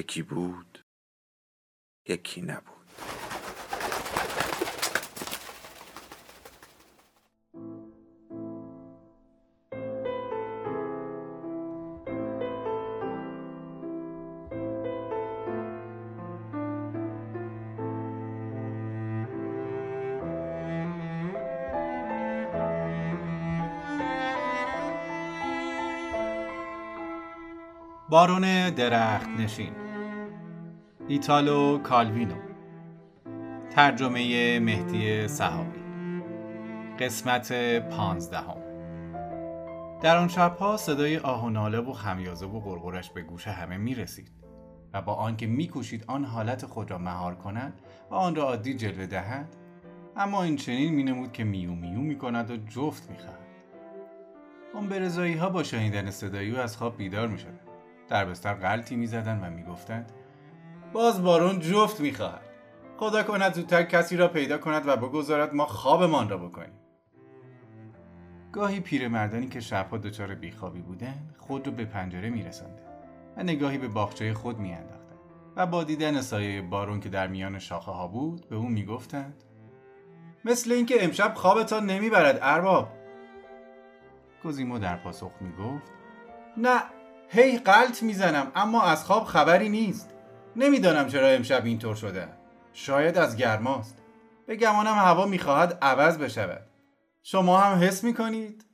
یکی بود یکی نبود. بارون درخت نشین. ایتالو کالوینو ترجمه مهدی صحابی قسمت پانزدهم در آن شبها صدای آه و ناله و خمیازه و قرقرش به گوش همه می رسید و با آنکه میکوشید آن حالت خود را مهار کند و آن را عادی جلوه دهد اما این چنین می نمود که میو میو می کند و جفت می خواهد. اون برزایی ها با شنیدن صدای او از خواب بیدار می شدن. در بستر غلطی می زدن و می گفتند باز بارون جفت می‌خواهد. خدا کند زودتر کسی را پیدا کند و بگذارد ما خوابمان را بکنیم. گاهی پیرمردانی که شبها دچار بیخوابی بودند خود را به پنجره میرساندند و نگاهی به باغچه خود میانداختند و با دیدن سایه بارون که در میان شاخه ها بود به او می‌گفتند مثل اینکه امشب خوابتان نمی‌برد ارباب. کوزیمو در پاسخ می‌گفت نه هی قلط می‌زنم اما از خواب خبری نیست. نمی‌دانم چرا امشب اینطور شده. شاید از گرماست. به گمانم هوا می‌خواهد عوض بشود. شما هم حس می‌کنید؟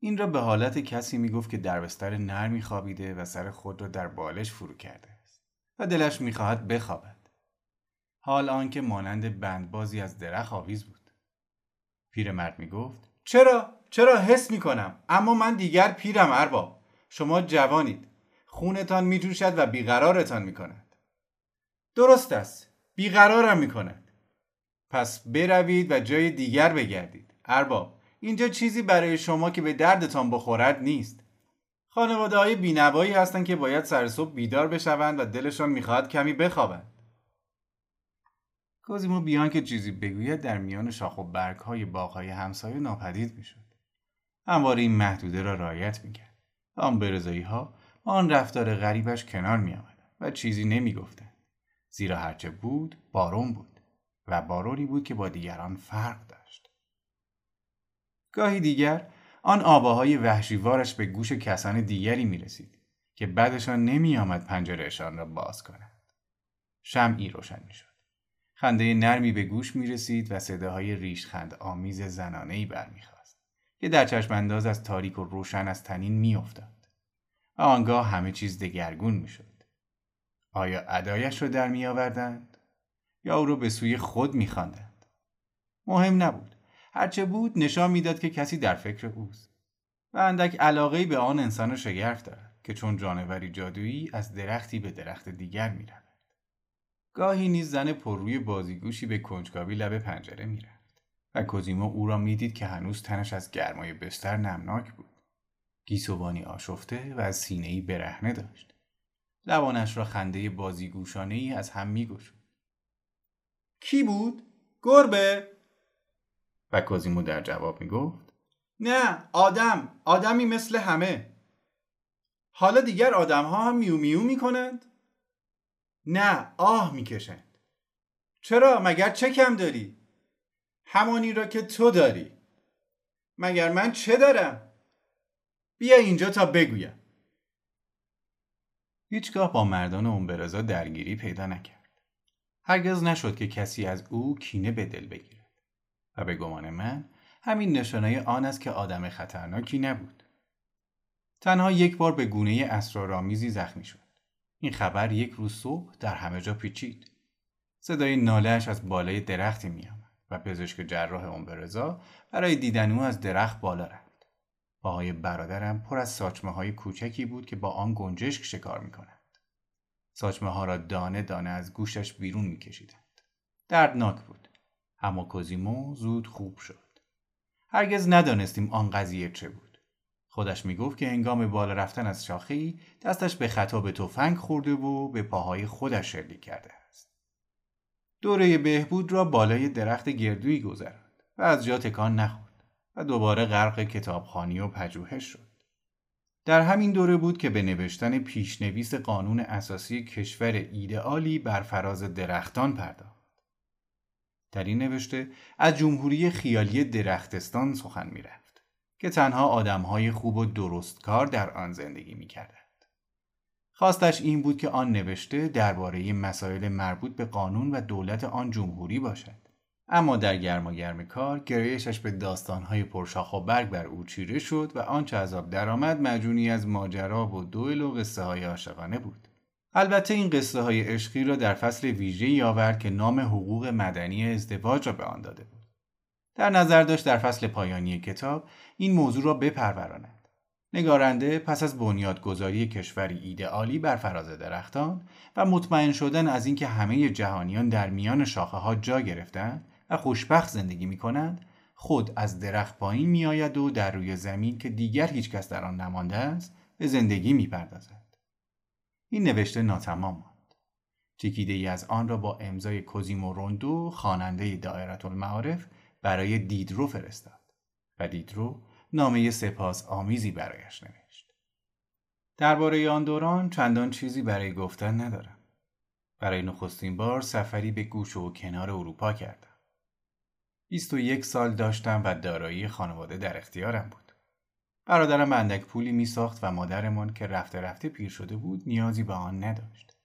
این را به حالت کسی می‌گفت که در بستر نرمی خوابیده و سر خود را در بالش فرو کرده است و دلش می‌خواهد بخوابد. حال آنکه مانند بندبازی از درخت آویز بود. پیرمرد می‌گفت چرا؟ چرا حس می‌کنم؟ اما من دیگر پیرم ارباب. شما جوانید. خونتان می جوشد و بیقرارتان می کند. درست است. بیقرارم می کند. پس بروید و جای دیگر بگردید. ارباب اینجا چیزی برای شما که به دردتان بخورد نیست. خانواده های بینوایی هستند که باید سر صبح بیدار بشوند و دلشان می‌خواهد کمی بخوابند. کوزیمو بیان که چیزی بگوید در میان شاخ و برگ های باغ های همسایه ناپدید می‌شد. همواره این محدوده را رعایت می‌کرد. آن برزایی ها آن رفتار غریبش کنار می آمد و چیزی نمی گفتن. زیرا هرچه بود بارون بود و بارونی بود که با دیگران فرق داشت. گاهی دیگر آن آواهای وحشیوارش به گوش کسان دیگری می رسید که بعدشان نمی آمد پنجرهشان را باز کنند. شمعی روشن می شد. خنده نرمی به گوش می رسید و صداهای ریشخند آمیز زنانهی برمیخواست که در چشم انداز از تاریک و روشن از تنین می افتاد. و آنگاه همه چیز دگرگون می‌شد. آیا ادایش رو در می آوردند؟ یا او رو به سوی خود می خواندند؟ مهم نبود. هرچه بود نشان می‌داد که کسی در فکر اوست. و اندک علاقه به آن انسان شگرف دارد که چون جانوری جادویی از درختی به درخت دیگر می رود. گاهی نیز زن پرروی بازیگوشی به کنجکاوی لب پنجره می‌رفت و کوزیمو او را می‌دید که هنوز تنش از گرمای بستر نمناک بود. گیسوانی آشفته و از سینه ای برهنه داشت. لبانش را خنده بازیگوشانه ای از هم می کی بود؟ گربه؟ و کازیمو در جواب می گفت نه آدم آدمی مثل همه حالا دیگر آدم ها هم میو میو می کنند؟ نه آه می کشند چرا مگر چه کم داری؟ همانی را که تو داری مگر من چه دارم؟ بیا اینجا تا بگویم. هیچگاه با مردان اونبرزا درگیری پیدا نکرد. هرگز نشد که کسی از او کینه به دل بگیرد. و به گمان من همین نشانه آن است که آدم خطرناکی نبود. تنها یک بار به گونه اسرارآمیزی زخمی شد. این خبر یک روز صبح در همه جا پیچید. صدای نالهش از بالای درختی میآمد و پزشک جراح اونبرزا برای دیدن او از درخت بالا رفت. پاهای برادرم پر از ساچمه های کوچکی بود که با آن گنجشک شکار می کنند. ساچمه ها را دانه دانه از گوشش بیرون می کشیدند. دردناک بود. اما کوزیمو زود خوب شد. هرگز ندانستیم آن قضیه چه بود. خودش می گفت که هنگام بالا رفتن از شاخی دستش به خطا به تفنگ خورده و به پاهای خودش شلیک کرده است. دوره بهبود را بالای درخت گردویی گذراند و از جا تکان نخورد. و دوباره غرق کتابخانی و پژوهش شد. در همین دوره بود که به نوشتن پیشنویس قانون اساسی کشور ایدئالی بر فراز درختان پرداخت. در این نوشته از جمهوری خیالی درختستان سخن می‌رفت که تنها آدمهای خوب و درستکار در آن زندگی می‌کردند. خواستش این بود که آن نوشته درباره مسائل مربوط به قانون و دولت آن جمهوری باشد. اما در گرما گرم کار گرایشش به داستانهای پرشاخ و برگ بر او چیره شد و آنچه از آب درآمد مجونی از ماجرا و دوئل و قصه های عاشقانه بود. البته این قصه های عشقی را در فصل ویژه آورد که نام حقوق مدنی ازدواج را به آن داده بود. در نظر داشت در فصل پایانی کتاب این موضوع را بپروراند. نگارنده پس از بنیادگذاری کشوری ایدئالی بر فراز درختان و مطمئن شدن از اینکه همه جهانیان در میان شاخه ها جا گرفتند و خوشبخت زندگی می کنند خود از درخت پایین می آید و در روی زمین که دیگر هیچ کس در آن نمانده است به زندگی می پردازد. این نوشته ناتمام ماند. چکیده ای از آن را با امضای کوزیمو روندو خواننده دایره المعارف برای دیدرو فرستاد و دیدرو نامه سپاس آمیزی برایش نوشت. درباره آن دوران چندان چیزی برای گفتن ندارم. برای نخستین بار سفری به گوش و کنار اروپا کردم. 21 سال داشتم و دارایی خانواده در اختیارم بود. برادرم اندک پولی می ساخت و مادرمان که رفته رفته پیر شده بود نیازی به آن نداشت.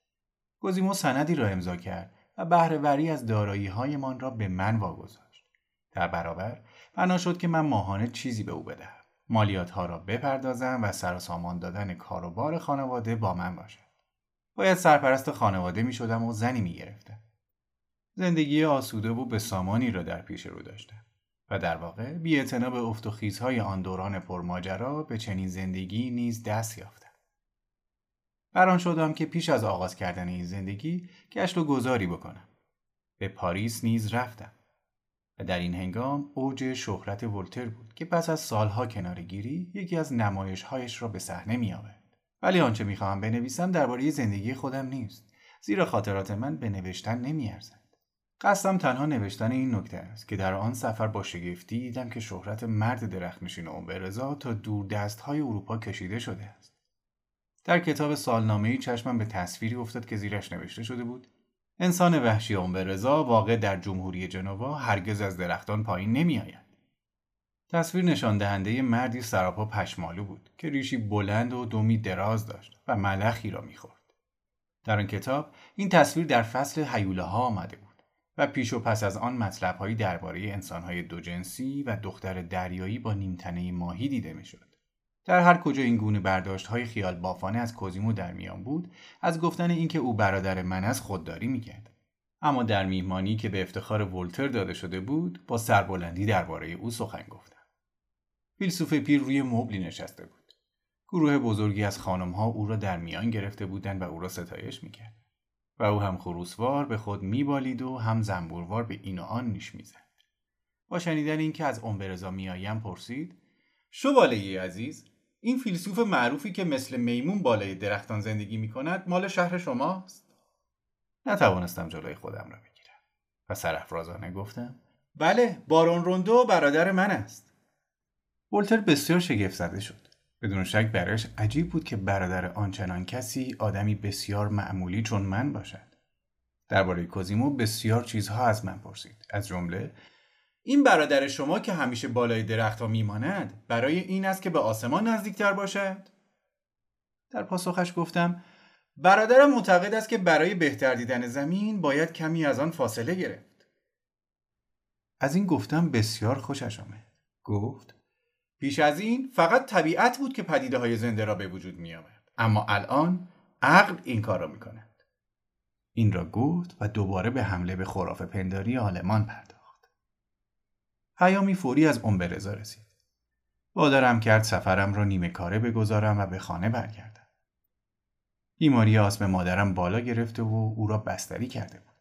گزیمو سندی را امضا کرد و بهرهوری از دارایی هایمان را به من واگذاشت. در برابر بنا شد که من ماهانه چیزی به او بدهم. مالیات ها را بپردازم و سر و سامان دادن کاروبار خانواده با من باشد. باید سرپرست خانواده می شدم و زنی می گرفتم. زندگی آسوده و به سامانی را در پیش رو داشتم و در واقع بی به افت و خیزهای آن دوران پرماجرا به چنین زندگی نیز دست یافتم. بران شدم که پیش از آغاز کردن این زندگی گشت و گذاری بکنم. به پاریس نیز رفتم و در این هنگام اوج شهرت ولتر بود که پس از سالها کنارگیری یکی از نمایشهایش را به صحنه می آورد. ولی آنچه می‌خواهم بنویسم درباره زندگی خودم نیست زیرا خاطرات من به نوشتن نمیارزد قصدم تنها نوشتن این نکته است که در آن سفر با شگفتی دیدم که شهرت مرد درختنشین رضا تا دور دست های اروپا کشیده شده است. در کتاب سالنامه چشمم به تصویری افتاد که زیرش نوشته شده بود انسان وحشی رضا واقع در جمهوری جنوا هرگز از درختان پایین نمی آید. تصویر نشان دهنده مردی سراپا پشمالو بود که ریشی بلند و دومی دراز داشت و ملخی را می‌خورد. در آن کتاب این تصویر در فصل حیوله ها آمده بود. پیش و پس از آن مطلبهایی درباره انسانهای دوجنسی و دختر دریایی با نیمتنه ماهی دیده می‌شد. در هر کجا این گونه برداشت های خیال بافانه از کوزیمو در میان بود از گفتن اینکه او برادر من از خودداری می‌کرد. اما در میهمانی که به افتخار ولتر داده شده بود با سربلندی درباره او سخن گفتم فیلسوف پیر روی مبلی نشسته بود. گروه بزرگی از خانمها او را در میان گرفته بودند و او را ستایش می‌کرد. و او هم خروسوار به خود میبالید و هم زنبوروار به این و آن نیش می‌زد. با شنیدن اینکه از امبرزا میآیم پرسید شوالیه عزیز این فیلسوف معروفی که مثل میمون بالای درختان زندگی می کند مال شهر شماست؟ نتوانستم جلوی خودم را بگیرم و سرفرازانه گفتم بله بارون روندو برادر من است. ولتر بسیار شگفت زده شد. بدون شک برایش عجیب بود که برادر آنچنان کسی آدمی بسیار معمولی چون من باشد. درباره کوزیمو بسیار چیزها از من پرسید. از جمله این برادر شما که همیشه بالای درختها میماند برای این است که به آسمان نزدیکتر باشد؟ در پاسخش گفتم برادرم معتقد است که برای بهتر دیدن زمین باید کمی از آن فاصله گرفت. از این گفتم بسیار خوشش آمد. گفت پیش از این فقط طبیعت بود که پدیده های زنده را به وجود می آورد. اما الان عقل این کار را می کند. این را گفت و دوباره به حمله به خرافه پنداری آلمان پرداخت. پیامی فوری از امبرزا رسید. وادارم کرد سفرم را نیمه کاره بگذارم و به خانه برگردم. بیماری آسم مادرم بالا گرفته و او را بستری کرده بود.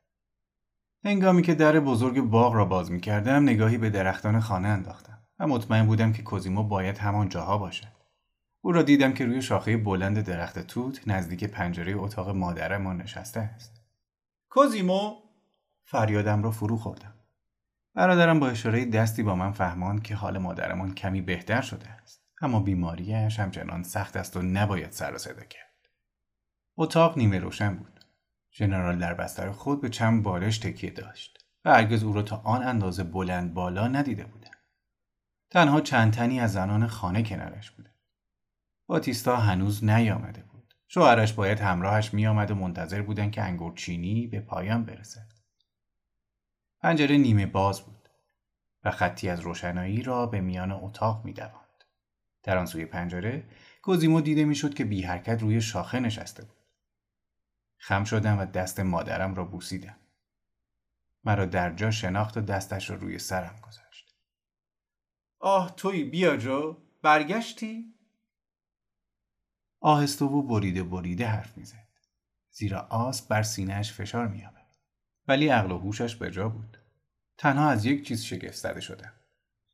هنگامی که در بزرگ باغ را باز می کردم نگاهی به درختان خانه انداختم و مطمئن بودم که کوزیمو باید همان جاها باشد. او را دیدم که روی شاخه بلند درخت توت نزدیک پنجره اتاق مادرمان نشسته است. کوزیمو فریادم را فرو خوردم. برادرم با اشاره دستی با من فهمان که حال مادرمان کمی بهتر شده است اما بیماریش همچنان سخت است و نباید سر و صدا کرد اتاق نیمه روشن بود ژنرال در بستر خود به چند بالش تکیه داشت و هرگز او را تا آن اندازه بلند بالا ندیده بودم تنها چند تنی از زنان خانه کنارش بوده باتیستا هنوز نیامده بود شوهرش باید همراهش میآمد و منتظر بودن که انگورچینی به پایان برسد پنجره نیمه باز بود و خطی از روشنایی را به میان اتاق می دواند. در آن سوی پنجره کوزیمو دیده می‌شد که بی حرکت روی شاخه نشسته بود. خم شدم و دست مادرم را بوسیدم. مرا در جا شناخت و دستش را روی سرم گذاشت. آه توی بیا جو برگشتی؟ آهسته و بریده بریده حرف می‌زد. زیرا آس بر سینهش فشار میآورد. ولی عقل و هوشش به جا بود. تنها از یک چیز شگفت زده شدم.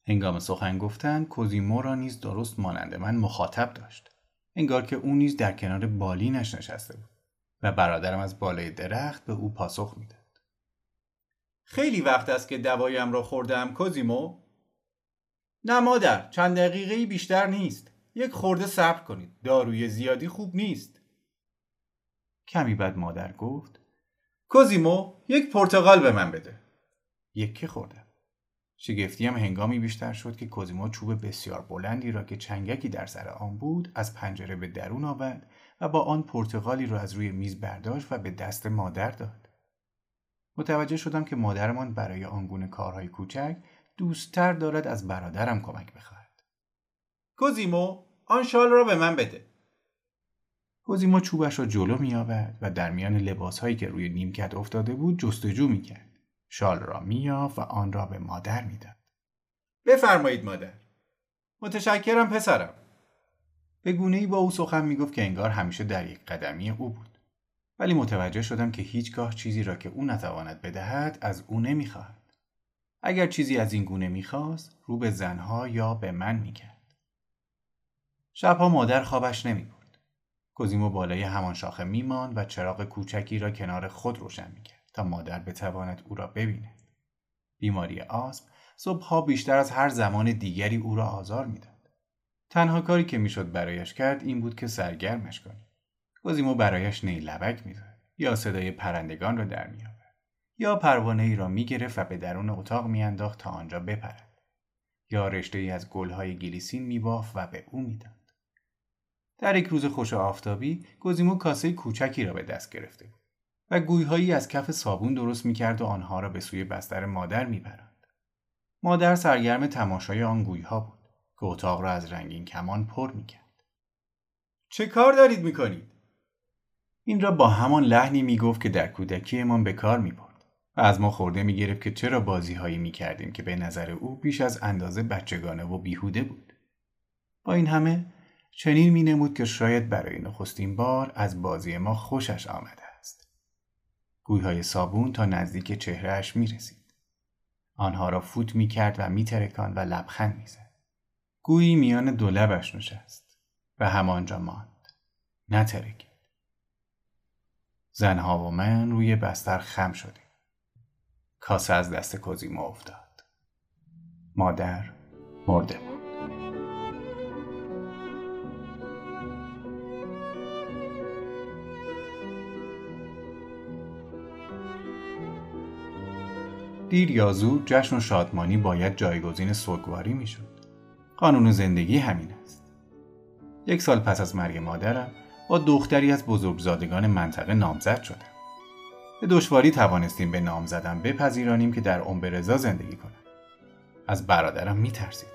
هنگام سخن گفتن کوزیمو را نیز درست مانند من مخاطب داشت. انگار که او نیز در کنار بالینش نشسته بود و برادرم از بالای درخت به او پاسخ می‌داد. خیلی وقت است که دوایم را خوردم کوزیمو؟ نه مادر چند دقیقه بیشتر نیست. یک خورده صبر کنید. داروی زیادی خوب نیست. کمی بعد مادر گفت کوزیمو یک پرتغال به من بده یکی خوردم شگفتیم هنگامی بیشتر شد که کوزیمو چوب بسیار بلندی را که چنگکی در سر آن بود از پنجره به درون آورد و با آن پرتغالی را از روی میز برداشت و به دست مادر داد متوجه شدم که مادرمان برای آنگونه کارهای کوچک دوستتر دارد از برادرم کمک بخواهد کوزیمو آن شال را به من بده کوزیما چوبش را جلو می آورد و در میان لباسهایی که روی نیمکت افتاده بود جستجو می کرد. شال را می و آن را به مادر می‌داد. بفرمایید مادر. متشکرم پسرم. به گونه ای با او سخن می گفت که انگار همیشه در یک قدمی او بود. ولی متوجه شدم که هیچگاه چیزی را که او نتواند بدهد از او نمی‌خواهد. اگر چیزی از این گونه می‌خواست رو به زنها یا به من می‌کرد. شبها مادر خوابش نمی کوزیمو بالای همان شاخه میماند و چراغ کوچکی را کنار خود روشن می‌کرد تا مادر بتواند او را ببیند. بیماری آسم صبحها بیشتر از هر زمان دیگری او را آزار می‌داد. تنها کاری که می‌شد برایش کرد این بود که سرگرمش کنی. کوزیمو برایش نیلبک می‌زد یا صدای پرندگان را در میآورد. یا پروانه ای را می‌گرفت و به درون اتاق میانداخت تا آنجا بپرد. یا رشته ای از گلهای گلیسین میبافت و به او می‌داد. در یک روز خوش آفتابی گزیمو کاسه کوچکی را به دست گرفته بود و گویهایی از کف صابون درست می‌کرد و آنها را به سوی بستر مادر میپراند مادر سرگرم تماشای آن گویها بود که اتاق را از رنگین کمان پر می‌کرد. چه کار دارید می‌کنید؟ این را با همان لحنی می‌گفت که در کودکیمان به کار می‌برد. و از ما خورده می‌گرفت که چرا بازیهایی می‌کردیم که به نظر او بیش از اندازه بچگانه و بیهوده بود با این همه چنین می نمود که شاید برای نخستین بار از بازی ما خوشش آمده است. گویهای صابون تا نزدیک چهرهش می رسید. آنها را فوت می کرد و می ترکان و لبخند می زد. گویی میان دو لبش نشست و همانجا ماند. نترکید. زنها و من روی بستر خم شدیم. کاسه از دست کوزیما افتاد. مادر مرده بود. دیر یا زود جشن و شادمانی باید جایگزین سوگواری می‌شد. قانون زندگی همین است. یک سال پس از مرگ مادرم با دختری از بزرگزادگان منطقه نامزد شدم. به دشواری توانستیم به نام زدن بپذیرانیم که در رضا زندگی کنم. از برادرم میترسید.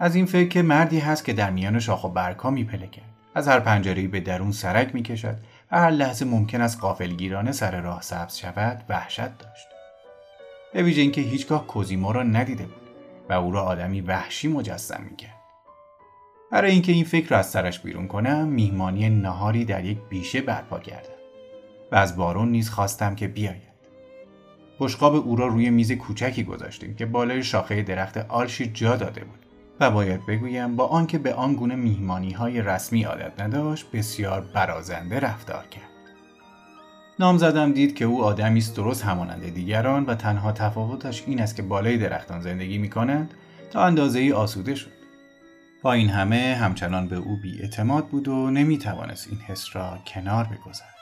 از این فکر که مردی هست که در میان شاخ و برگها میپلکد. از هر پنجره‌ای به درون سرک می‌کشد و هر لحظه ممکن است قافلگیرانه سر راه سبز شود وحشت داشت. به ویژه اینکه هیچگاه کوزیمو را ندیده بود و او را آدمی وحشی مجسم می‌کرد برای اینکه این فکر را از سرش بیرون کنم میهمانی نهاری در یک بیشه برپا کردم و از بارون نیز خواستم که بیاید. بشقاب او را روی میز کوچکی گذاشتیم که بالای شاخه درخت آرشی جا داده بود و باید بگویم با آنکه به آن گونه میهمانی های رسمی عادت نداشت بسیار برازنده رفتار کرد. نام زدم دید که او آدمی است درست همانند دیگران و تنها تفاوتش این است که بالای درختان زندگی می کنند تا اندازه ای آسوده شد. با این همه همچنان به او اعتماد بود و نمی توانست این حس را کنار بگذارد.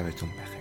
شبتون بخیر.